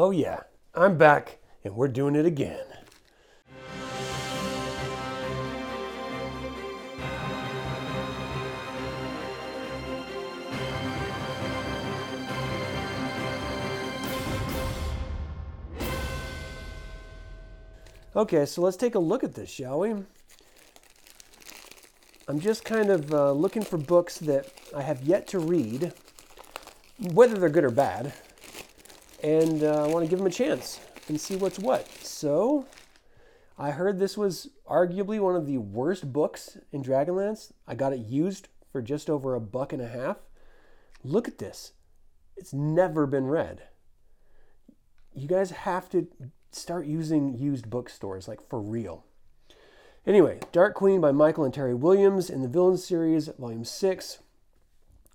Oh, yeah, I'm back and we're doing it again. Okay, so let's take a look at this, shall we? I'm just kind of uh, looking for books that I have yet to read, whether they're good or bad, and uh, I want to give them a chance and see what's what. So, I heard this was arguably one of the worst books in Dragonlance. I got it used for just over a buck and a half. Look at this. It's never been read. You guys have to start using used bookstores, like for real. Anyway, Dark Queen by Michael and Teri Williams in the Villain series, Volume 6,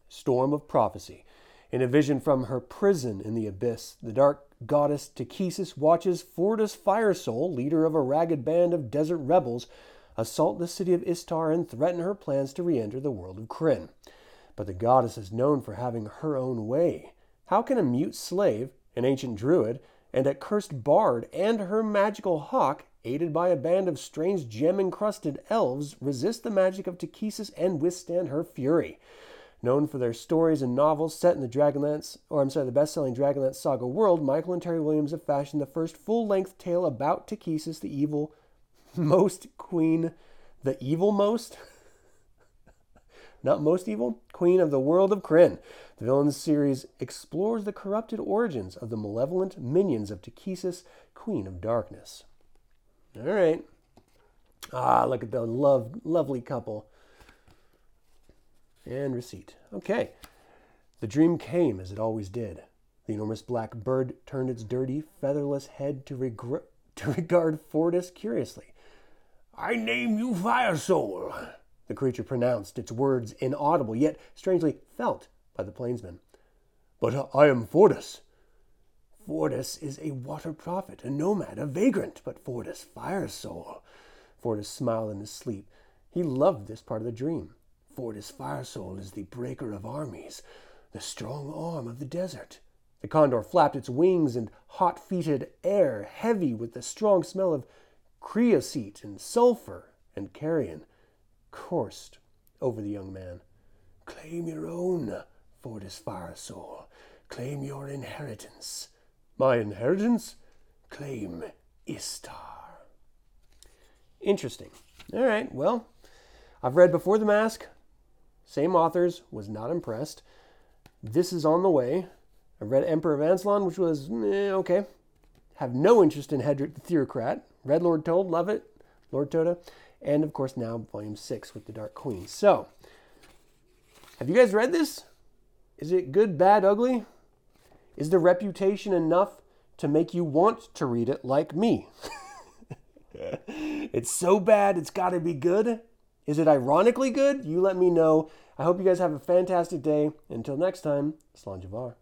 Storm of Prophecy. In a vision from her prison in the abyss, the dark goddess Takhisis watches Fortis Firesoul, leader of a ragged band of desert rebels, assault the city of Istar and threaten her plans to re enter the world of Krynn. But the goddess is known for having her own way. How can a mute slave, an ancient druid, and a cursed bard and her magical hawk, aided by a band of strange gem encrusted elves, resist the magic of Takhisis and withstand her fury? Known for their stories and novels set in the Dragonlance, or I'm sorry, the best-selling Dragonlance saga world, Michael and Teri Williams have fashioned the first full-length tale about Takhisis, the evil most queen, the evil most, not most evil, queen of the world of Krynn. The Villains series explores the corrupted origins of the malevolent minions of Takhisis, Queen of Darkness. All right. Ah, look at the love, lovely couple. And receipt. Okay. The dream came as it always did. The enormous black bird turned its dirty, featherless head to, regr- to regard Fortis curiously. I name you Fire Soul, the creature pronounced, its words inaudible, yet strangely felt by the plainsman. But I am Fortis. Fortis is a water prophet, a nomad, a vagrant, but Fortis Fire Soul. Fortis smiled in his sleep. He loved this part of the dream. Fortis Fire Soul is the breaker of armies, the strong arm of the desert. The condor flapped its wings and hot feeted air, heavy with the strong smell of creosote and sulfur and carrion, coursed over the young man. Claim your own, Fortis Fire Soul. Claim your inheritance. My inheritance? Claim Istar. Interesting. All right, well, I've read Before the Mask, same authors, was not impressed. This is on the way. I read Emperor of Ansalon, which was eh, okay. Have no interest in Hederick the Theocrat. Read Lord Toede, love it. Lord Toda. And of course, now Volume 6 with the Dark Queen. So, have you guys read this? Is it good, bad, ugly? Is the reputation enough to make you want to read it like me? it's so bad, it's got to be good. Is it ironically good? You let me know. I hope you guys have a fantastic day. Until next time, Slanjavar.